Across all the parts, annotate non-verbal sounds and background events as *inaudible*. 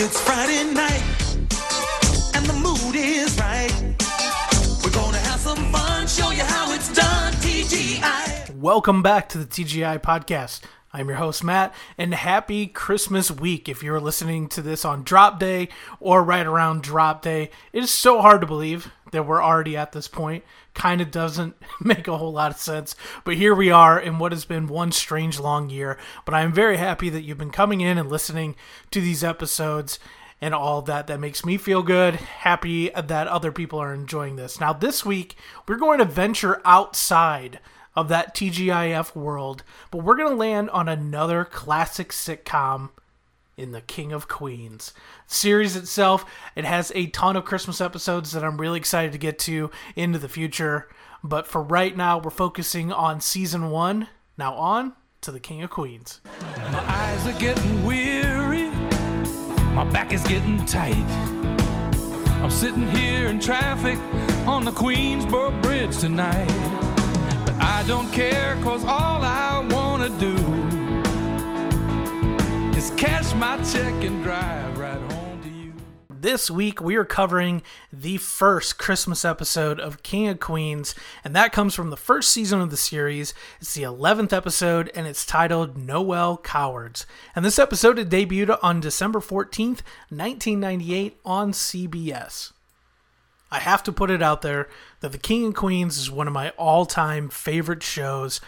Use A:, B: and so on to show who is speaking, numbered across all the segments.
A: It's Friday night, and the mood is right. We're gonna have some fun, show you how it's done. TGI.
B: Welcome back to the TGI podcast. I'm your host, Matt, and happy Christmas week if you're listening to this on drop day or right around drop day. It is so hard to believe that we're already at this point. Kind of doesn't *laughs* make a whole lot of sense, but here we are in what has been one strange long year. But I'm very happy that you've been coming in and listening to these episodes and all that. That makes me feel good. Happy that other people are enjoying this. Now, this week, we're going to venture outside of that TGIF world, but we're going to land on another classic sitcom in The King of Queens. The series itself, it has a ton of Christmas episodes that I'm really excited to get to into the future, but for right now, we're focusing on season 1. Now on to The King of Queens.
C: My eyes are getting weary. My back is getting tight. I'm sitting here in traffic on the Queensboro Bridge tonight. But I don't care, cause all I wanna do is cash my check and drive right home to you.
B: This week, we are covering the first Christmas episode of King of Queens, and that comes from the first season of the series. It's the 11th episode, and it's titled Noel Cowards. And this episode debuted on December 14th, 1998, on CBS. I have to put it out there that The King and Queens is one of my all time favorite shows.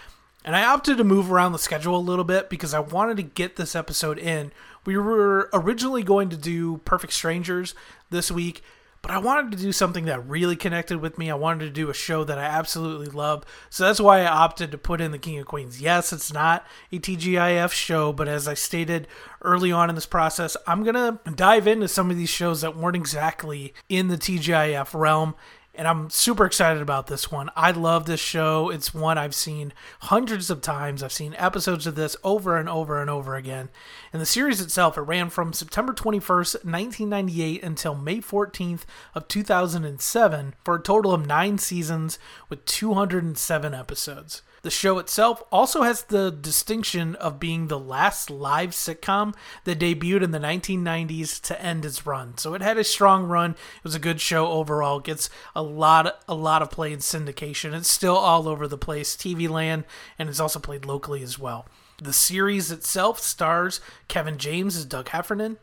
B: And I opted to move around the schedule a little bit because I wanted to get this episode in. We were originally going to do Perfect Strangers this week, but I wanted to do something that really connected with me. I wanted to do a show that I absolutely love. So that's why I opted to put in The King of Queens. Yes, it's not a TGIF show, but as I stated early on in this process, I'm going to dive into some of these shows that weren't exactly in the TGIF realm and I'm super excited about this one. I love this show. It's one I've seen hundreds of times. I've seen episodes of this over and over and over again. And the series itself, it ran from September 21st, 1998 until May 14th of 2007 for a total of 9 seasons with 207 episodes. The show itself also has the distinction of being the last live sitcom that debuted in the 1990s to end its run. So it had a strong run. It was a good show overall. It gets a lot a lot of play in syndication. It's still all over the place, TV land, and it's also played locally as well. The series itself stars Kevin James as Doug Heffernan,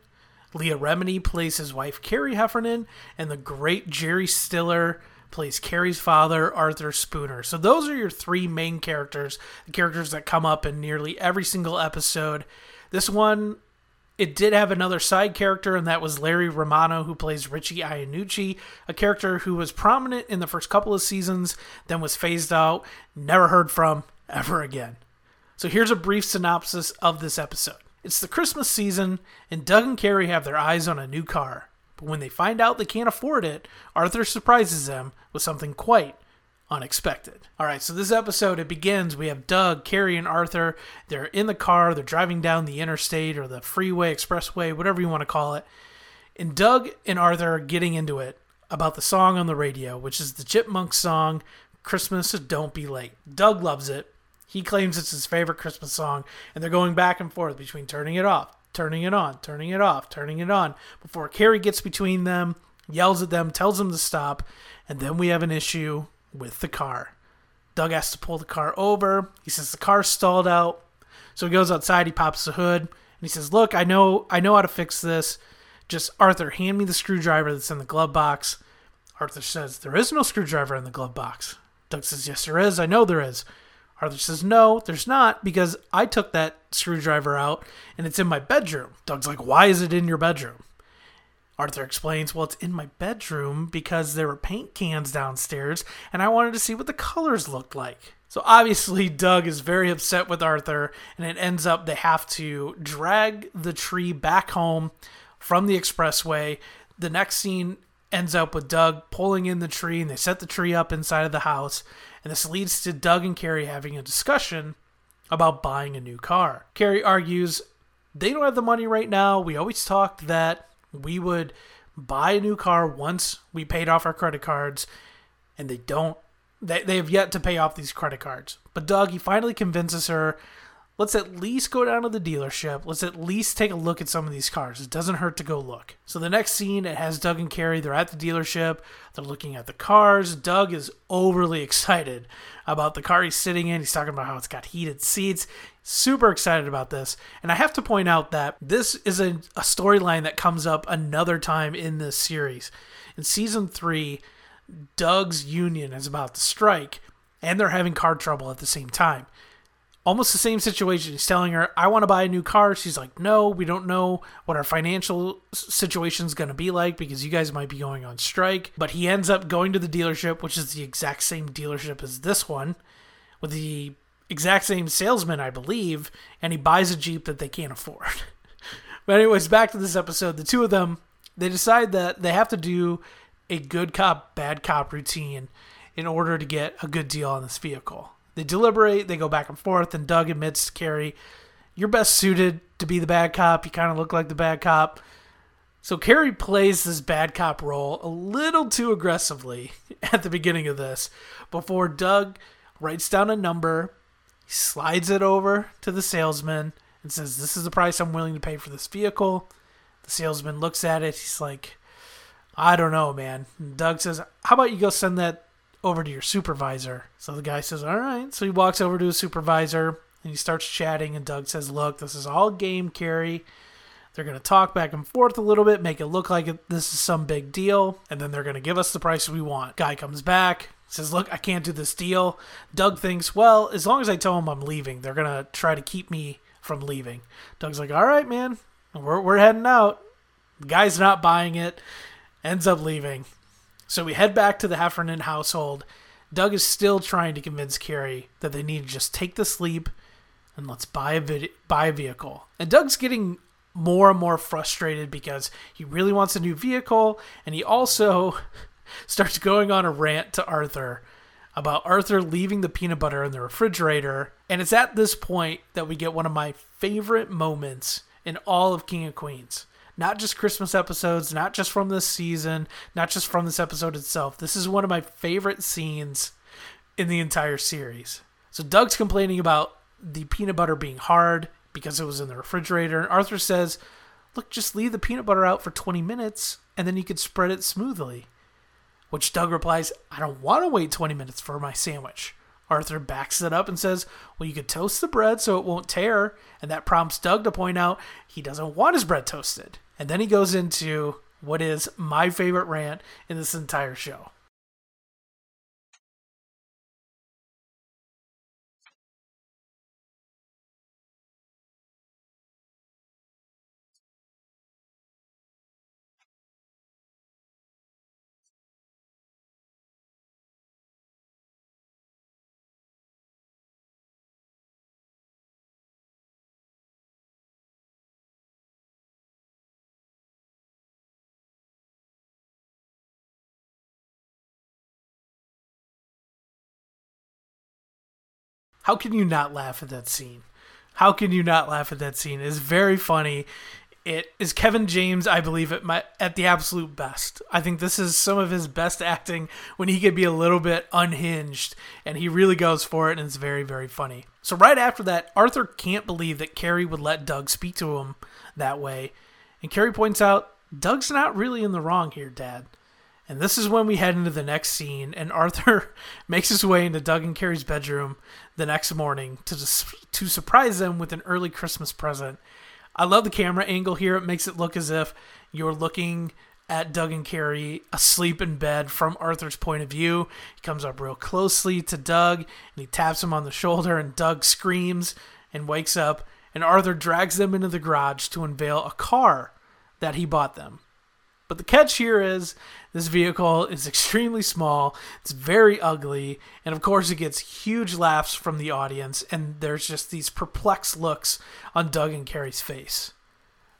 B: Leah Remini plays his wife Carrie Heffernan, and the great Jerry Stiller plays Carrie's father, Arthur Spooner. So those are your three main characters, the characters that come up in nearly every single episode. This one, it did have another side character, and that was Larry Romano, who plays Richie Iannucci, a character who was prominent in the first couple of seasons, then was phased out, never heard from ever again. So here's a brief synopsis of this episode. It's the Christmas season, and Doug and Carrie have their eyes on a new car. But when they find out they can't afford it, Arthur surprises them with something quite unexpected. All right, so this episode it begins. We have Doug, Carrie, and Arthur. They're in the car. They're driving down the interstate or the freeway, expressway, whatever you want to call it. And Doug and Arthur are getting into it about the song on the radio, which is the Chipmunk song, "Christmas Don't Be Late." Doug loves it. He claims it's his favorite Christmas song, and they're going back and forth between turning it off, turning it on, turning it off, turning it on, before Carrie gets between them, yells at them, tells them to stop, and then we have an issue with the car. Doug has to pull the car over. He says the car's stalled out. So he goes outside, he pops the hood, and he says, Look, I know I know how to fix this. Just Arthur, hand me the screwdriver that's in the glove box. Arthur says, There is no screwdriver in the glove box. Doug says, Yes, there is. I know there is. Arthur says, No, there's not, because I took that screwdriver out and it's in my bedroom. Doug's like, Why is it in your bedroom? Arthur explains, Well, it's in my bedroom because there were paint cans downstairs and I wanted to see what the colors looked like. So obviously, Doug is very upset with Arthur, and it ends up they have to drag the tree back home from the expressway. The next scene ends up with Doug pulling in the tree, and they set the tree up inside of the house. And this leads to Doug and Carrie having a discussion about buying a new car. Carrie argues they don't have the money right now. We always talked that we would buy a new car once we paid off our credit cards, and they don't. They, they have yet to pay off these credit cards. But Doug, he finally convinces her let's at least go down to the dealership. Let's at least take a look at some of these cars. It doesn't hurt to go look. So the next scene, it has Doug and Carrie. They're at the dealership. They're looking at the cars. Doug is overly *laughs* excited about the car he's sitting in. He's talking about how it's got heated seats. Super excited about this. And I have to point out that this is a, a storyline that comes up another time in this series. In season three, Doug's union is about to strike, and they're having car trouble at the same time almost the same situation. He's telling her, I want to buy a new car. She's like, No, we don't know what our financial situation is going to be like because you guys might be going on strike. But he ends up going to the dealership, which is the exact same dealership as this one, with the exact same salesman, I believe, and he buys a Jeep that they can't afford. *laughs* but, anyways, back to this episode. The two of them, they decide that they have to do a good cop, bad cop routine in order to get a good deal on this vehicle. They deliberate, they go back and forth, and Doug admits to Carrie, You're best suited to be the bad cop. You kind of look like the bad cop. So Carrie plays this bad cop role a little too aggressively *laughs* at the beginning of this before Doug writes down a number, he slides it over to the salesman, and says, This is the price I'm willing to pay for this vehicle. The salesman looks at it. He's like, I don't know, man. And Doug says, How about you go send that over to your supervisor. So the guy says, All right. So he walks over to his supervisor and he starts chatting. And Doug says, Look, this is all game, Carrie. They're going to talk back and forth a little bit, make it look like this is some big deal, and then they're going to give us the price we want. Guy comes back, says, Look, I can't do this deal. Doug thinks, Well, as long as I tell them I'm leaving, they're going to try to keep me from leaving. Doug's like, All right, man, we're, we're heading out. The guy's not buying it, ends up leaving. So we head back to the Heffernan household. Doug is still trying to convince Carrie that they need to just take the sleep and let's buy a vid- buy a vehicle. And Doug's getting more and more frustrated because he really wants a new vehicle and he also *laughs* starts going on a rant to Arthur about Arthur leaving the peanut butter in the refrigerator. And it's at this point that we get one of my favorite moments in all of King of Queens not just Christmas episodes, not just from this season, not just from this episode itself. This is one of my favorite scenes in the entire series. So Doug's complaining about the peanut butter being hard because it was in the refrigerator. And Arthur says, Look, just leave the peanut butter out for 20 minutes and then you could spread it smoothly. Which Doug replies, I don't want to wait 20 minutes for my sandwich. Arthur backs it up and says, Well, you could toast the bread so it won't tear. And that prompts Doug to point out he doesn't want his bread toasted. And then he goes into what is my favorite rant in this entire show. How can you not laugh at that scene? How can you not laugh at that scene? It's very funny. It is Kevin James, I believe, at my at the absolute best. I think this is some of his best acting when he could be a little bit unhinged, and he really goes for it, and it's very, very funny. So right after that, Arthur can't believe that Carrie would let Doug speak to him that way, and Carrie points out Doug's not really in the wrong here, Dad. And this is when we head into the next scene, and Arthur *laughs* makes his way into Doug and Carrie's bedroom the next morning to to surprise them with an early Christmas present. I love the camera angle here; it makes it look as if you're looking at Doug and Carrie asleep in bed from Arthur's point of view. He comes up real closely to Doug and he taps him on the shoulder, and Doug screams and wakes up. And Arthur drags them into the garage to unveil a car that he bought them. But the catch here is this vehicle is extremely small, it's very ugly, and of course it gets huge laughs from the audience, and there's just these perplexed looks on Doug and Carrie's face.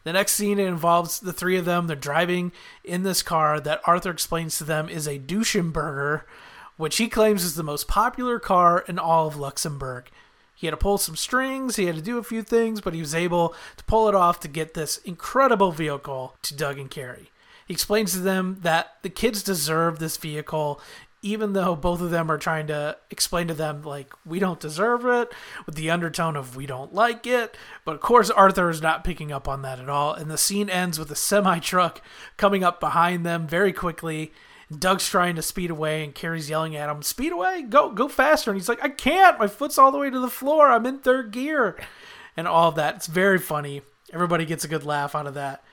B: The next scene involves the three of them. They're driving in this car that Arthur explains to them is a Duesenberger, which he claims is the most popular car in all of Luxembourg. He had to pull some strings, he had to do a few things, but he was able to pull it off to get this incredible vehicle to Doug and Carrie. He explains to them that the kids deserve this vehicle even though both of them are trying to explain to them like we don't deserve it with the undertone of we don't like it. But of course arthur is not picking up on that at all and the scene ends with a semi truck coming up behind them very quickly doug's trying to speed away and carrie's yelling at him speed away! Go go faster! And he's like i can't! My foot's all the way to the floor! I'm in third gear! And all that. It's very funny. Everybody gets a good laugh out of that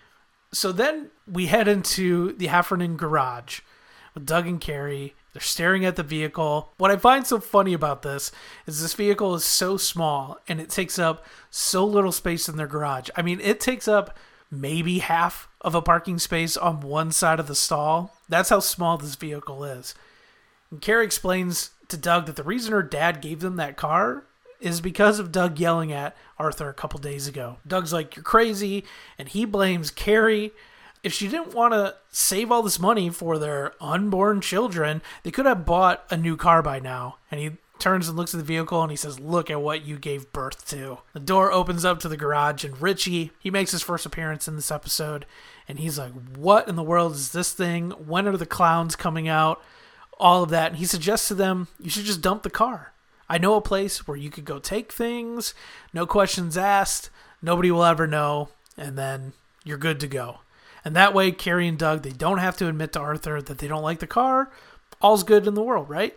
B: so then we head into the Heffernan garage with Doug and Carrie. They're staring at the vehicle. What I find so funny about this is this vehicle is so small and it takes up so little space in their garage. I mean, it takes up maybe half of a parking space on one side of the stall. That's how small this vehicle is. And Carrie explains to Doug that the reason her dad gave them that car is because of Doug yelling at Arthur a couple days ago. Doug's like, You're crazy. And he blames Carrie. If she didn't want to save all this money for their unborn children, they could have bought a new car by now. And he turns and looks at the vehicle and he says, Look at what you gave birth to. The door opens up to the garage, and Richie, he makes his first appearance in this episode. And he's like, What in the world is this thing? When are the clowns coming out? All of that. And he suggests to them, You should just dump the car. I know a place where you could go take things, no questions asked, nobody will ever know, and then you're good to go. And that way, Carrie and Doug, they don't have to admit to Arthur that they don't like the car. All's good in the world, right?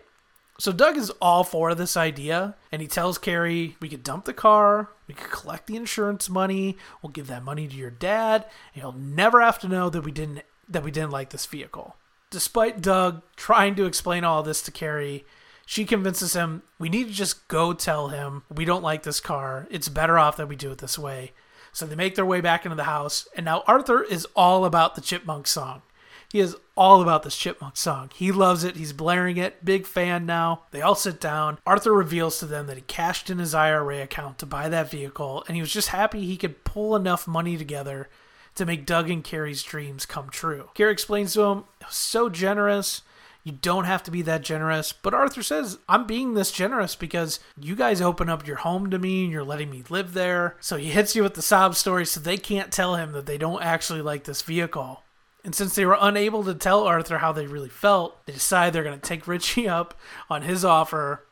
B: So Doug is all for this idea, and he tells Carrie, we could dump the car, we could collect the insurance money, we'll give that money to your dad, and he'll never have to know that we didn't that we didn't like this vehicle. Despite Doug trying to explain all this to Carrie, she convinces him we need to just go tell him we don't like this car. It's better off that we do it this way. So they make their way back into the house, and now Arthur is all about the Chipmunk song. He is all about this Chipmunk song. He loves it. He's blaring it. Big fan now. They all sit down. Arthur reveals to them that he cashed in his IRA account to buy that vehicle, and he was just happy he could pull enough money together to make Doug and Carrie's dreams come true. Carrie explains to him, so generous. You don't have to be that generous. But Arthur says, I'm being this generous because you guys open up your home to me and you're letting me live there. So he hits you with the sob story so they can't tell him that they don't actually like this vehicle. And since they were unable to tell Arthur how they really felt, they decide they're going to take Richie *laughs* up on his offer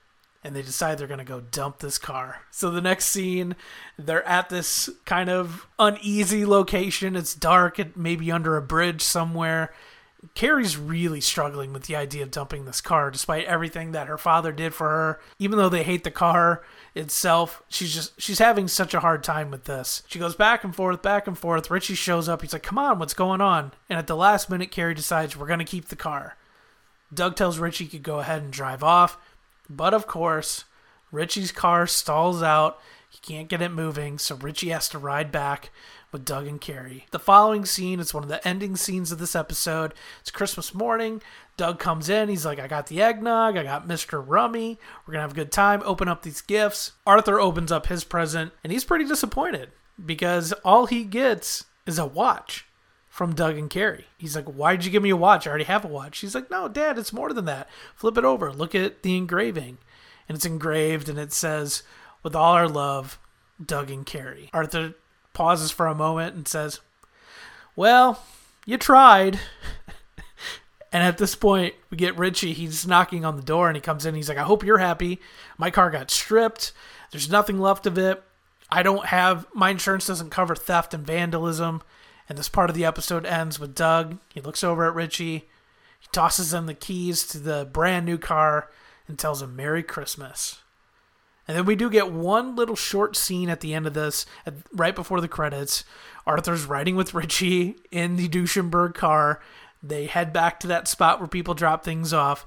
B: and they decide they're going to go dump this car. So the next scene, they're at this kind of uneasy location. It's dark, it may be under a bridge somewhere. Carrie's really struggling with the idea of dumping this car despite everything that her father did for her. Even though they hate the car itself, she's just she's having such a hard time with this. She goes back and forth, back and forth. Richie shows up. He's like, "Come on, what's going on?" And at the last minute, Carrie decides we're going to keep the car. Doug tells Richie he could go ahead and drive off, but of course, Richie's car stalls out. He can't get it moving, so Richie has to ride back with Doug and Carrie. The following scene is one of the ending scenes of this episode. It's Christmas morning. Doug comes in. He's like, I got the eggnog. I got Mr. Rummy. We're going to have a good time. Open up these gifts. Arthur opens up his present, and he's pretty disappointed because all he gets is a watch from Doug and Carrie. He's like, Why'd you give me a watch? I already have a watch. She's like, No, Dad, it's more than that. Flip it over. Look at the engraving. And it's engraved and it says, With all our love, Doug and Carrie. Arthur pauses for a moment and says, Well, you tried. *laughs* and at this point, we get Richie. He's knocking on the door and he comes in. He's like, I hope you're happy. My car got stripped. There's nothing left of it. I don't have, my insurance doesn't cover theft and vandalism. And this part of the episode ends with Doug. He looks over at Richie. He tosses him the keys to the brand new car and tells him Merry Christmas. And then we do get one little short scene at the end of this, at, right before the credits. Arthur's riding with Richie in the Duesenberg car. They head back to that spot where people drop things off.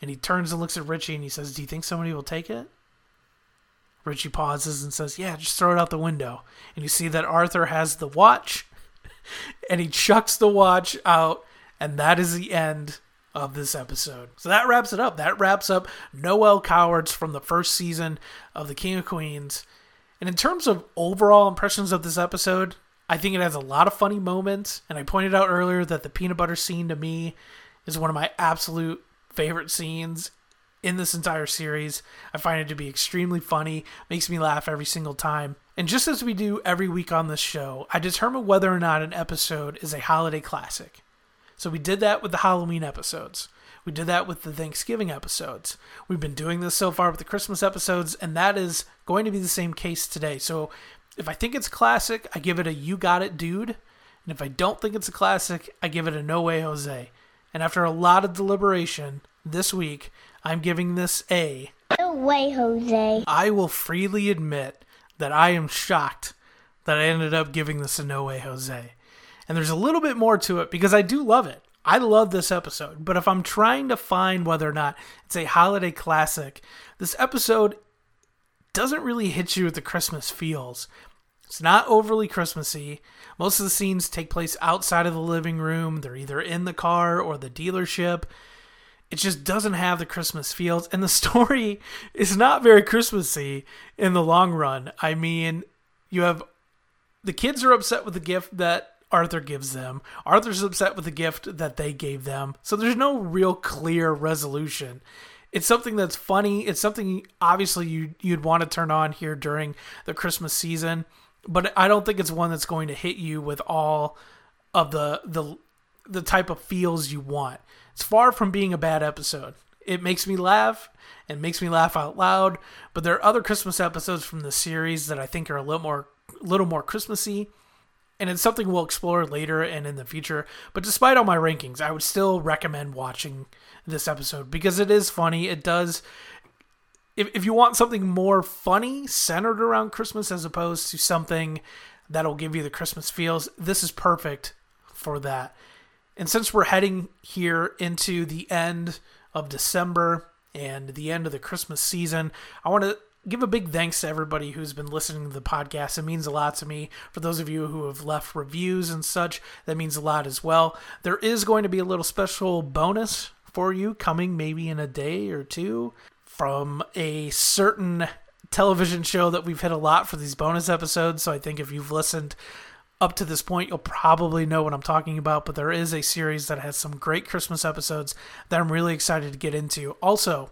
B: And he turns and looks at Richie and he says, Do you think somebody will take it? Richie pauses and says, Yeah, just throw it out the window. And you see that Arthur has the watch *laughs* and he chucks the watch out. And that is the end of this episode. So that wraps it up. That wraps up Noel Cowards from the first season of The King of Queens. And in terms of overall impressions of this episode, I think it has a lot of funny moments. And I pointed out earlier that the peanut butter scene to me is one of my absolute favorite scenes in this entire series. I find it to be extremely funny, makes me laugh every single time. And just as we do every week on this show, I determine whether or not an episode is a holiday classic. So we did that with the Halloween episodes. We did that with the Thanksgiving episodes. We've been doing this so far with the Christmas episodes, and that is going to be the same case today. So if I think it's classic, I give it a You Got It Dude. And if I don't think it's a classic, I give it a No Way Jose. And after a lot of deliberation this week, I'm giving this a.
D: No way, Jose.
B: I will freely admit that I am shocked that I ended up giving this a No Way Jose. And there's a little bit more to it because I do love it. I love this episode, but if I'm trying to find whether or not it's a holiday classic, this episode doesn't really hit you with the Christmas feels. It's not overly Christmassy. Most of the scenes take place outside of the living room. They're either in the car or the dealership. It just doesn't have the Christmas feels. And the *laughs* story is not very Christmassy in the long run. I mean, you have the kids are upset with the gift that Arthur gives them. Arthur's upset with the gift that they gave them. So there's no real clear resolution. It's something that's funny. It's something obviously you you'd want to turn on here during the Christmas season, but I don't think it's one that's going to hit you with all of the the the type of feels you want. It's far from being a bad episode. It makes me laugh and makes me laugh out loud, but there are other Christmas episodes from the series that I think are a little more a little more Christmassy and it's something we'll explore later and in the future. But despite all my rankings, I would still recommend watching this episode because it is funny. It does. If, if you want something more funny, centered around Christmas, as opposed to something that'll give you the Christmas feels, this is perfect for that. And since we're heading here into the end of December and the end of the Christmas season, I want to give a big thanks to everybody who's been listening to the podcast. It means a lot to me. For those of you who have left reviews and such, that means a lot as well. There is going to be a little special bonus for you coming maybe in a day or two from a certain television show that we've hit a lot for these bonus episodes. So I think if you've listened up to this point, you'll probably know what I'm talking about. But there is a series that has some great Christmas episodes that I'm really excited to get into. Also,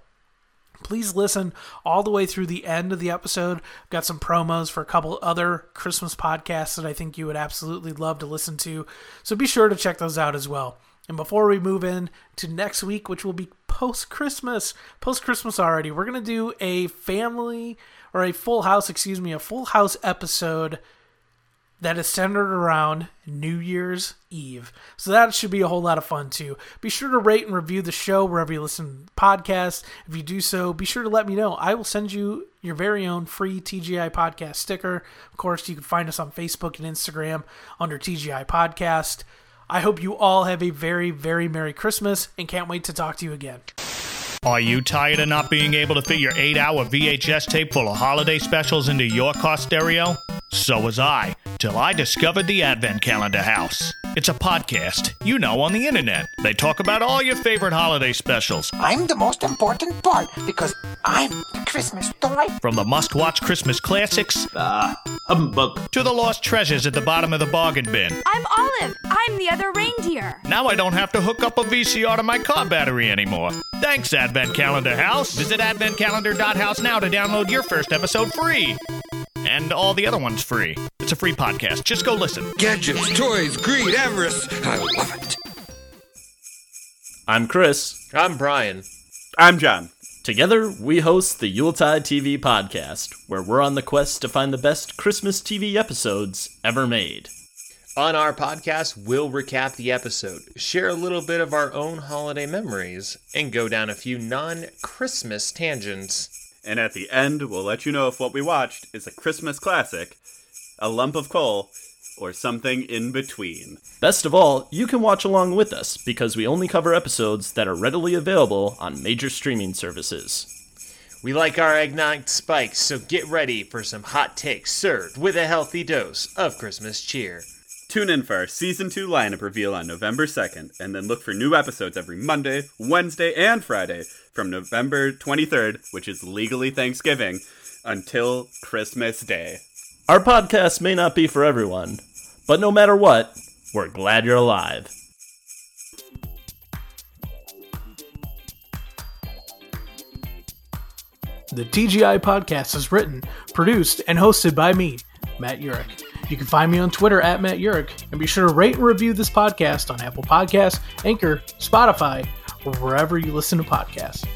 B: please listen all the way through the end of the episode. I've got some promos for a couple other Christmas podcasts that I think you would absolutely love to listen to. So be sure to check those out as well. And before we move in to next week, which will be post Christmas, post Christmas already, we're going to do a family or a full house, excuse me, a full house episode that is centered around New Year's Eve. So that should be a whole lot of fun too. Be sure to rate and review the show wherever you listen to podcasts. If you do so, be sure to let me know. I will send you your very own free TGI podcast sticker. Of course, you can find us on Facebook and Instagram under TGI Podcast. I hope you all have a very, very Merry Christmas and can't wait to talk to you again.
E: Are you tired of not being able to fit your 8 hour VHS tape full of holiday specials into your car stereo? So was I, till I discovered the Advent Calendar House. It's a podcast, you know, on the internet. They talk about all your favorite holiday specials,
F: I'm the most important part because I'm the Christmas toy.
E: from the must watch Christmas classics
G: Ah, humbug.
E: to the lost treasures at the bottom of the bargain bin.
H: I'm Olive. I'm the other reindeer.
E: Now I don't have to hook up a VCR to my car battery anymore. Thanks, Advent Calendar House. Visit adventcalendar.house now to download your first episode free. And all the other ones free. It's a free podcast. Just go listen.
I: Gadgets, toys, greed, avarice. I love it.
G: I'm Chris.
J: I'm Brian.
K: I'm John.
G: Together, we host the Yuletide TV podcast, where we're on the quest to find the best Christmas TV episodes ever made.
J: On our podcast, we'll recap the episode, share a little bit of our own holiday memories, and go down a few non Christmas tangents.
K: And at the end, we'll let you know if what we watched is a Christmas classic, a lump of coal, or something in between.
G: Best of all, you can watch along with us because we only cover episodes that are readily available on major streaming services.
J: We like our eggnog spikes, so get ready for some hot takes served with a healthy dose of Christmas cheer.
K: Tune in for our season 2 lineup reveal on November 2nd, and then look for new episodes every Monday, Wednesday, and Friday from November 23rd, which is legally Thanksgiving, until Christmas Day.
G: Our podcast may not be for everyone, but no matter what, we're glad you're alive.
B: The TGI podcast is written, produced, and hosted by me, Matt Urich. You can find me on Twitter at Matt Urich, and be sure to rate and review this podcast on Apple Podcasts, Anchor, Spotify, or wherever you listen to podcasts.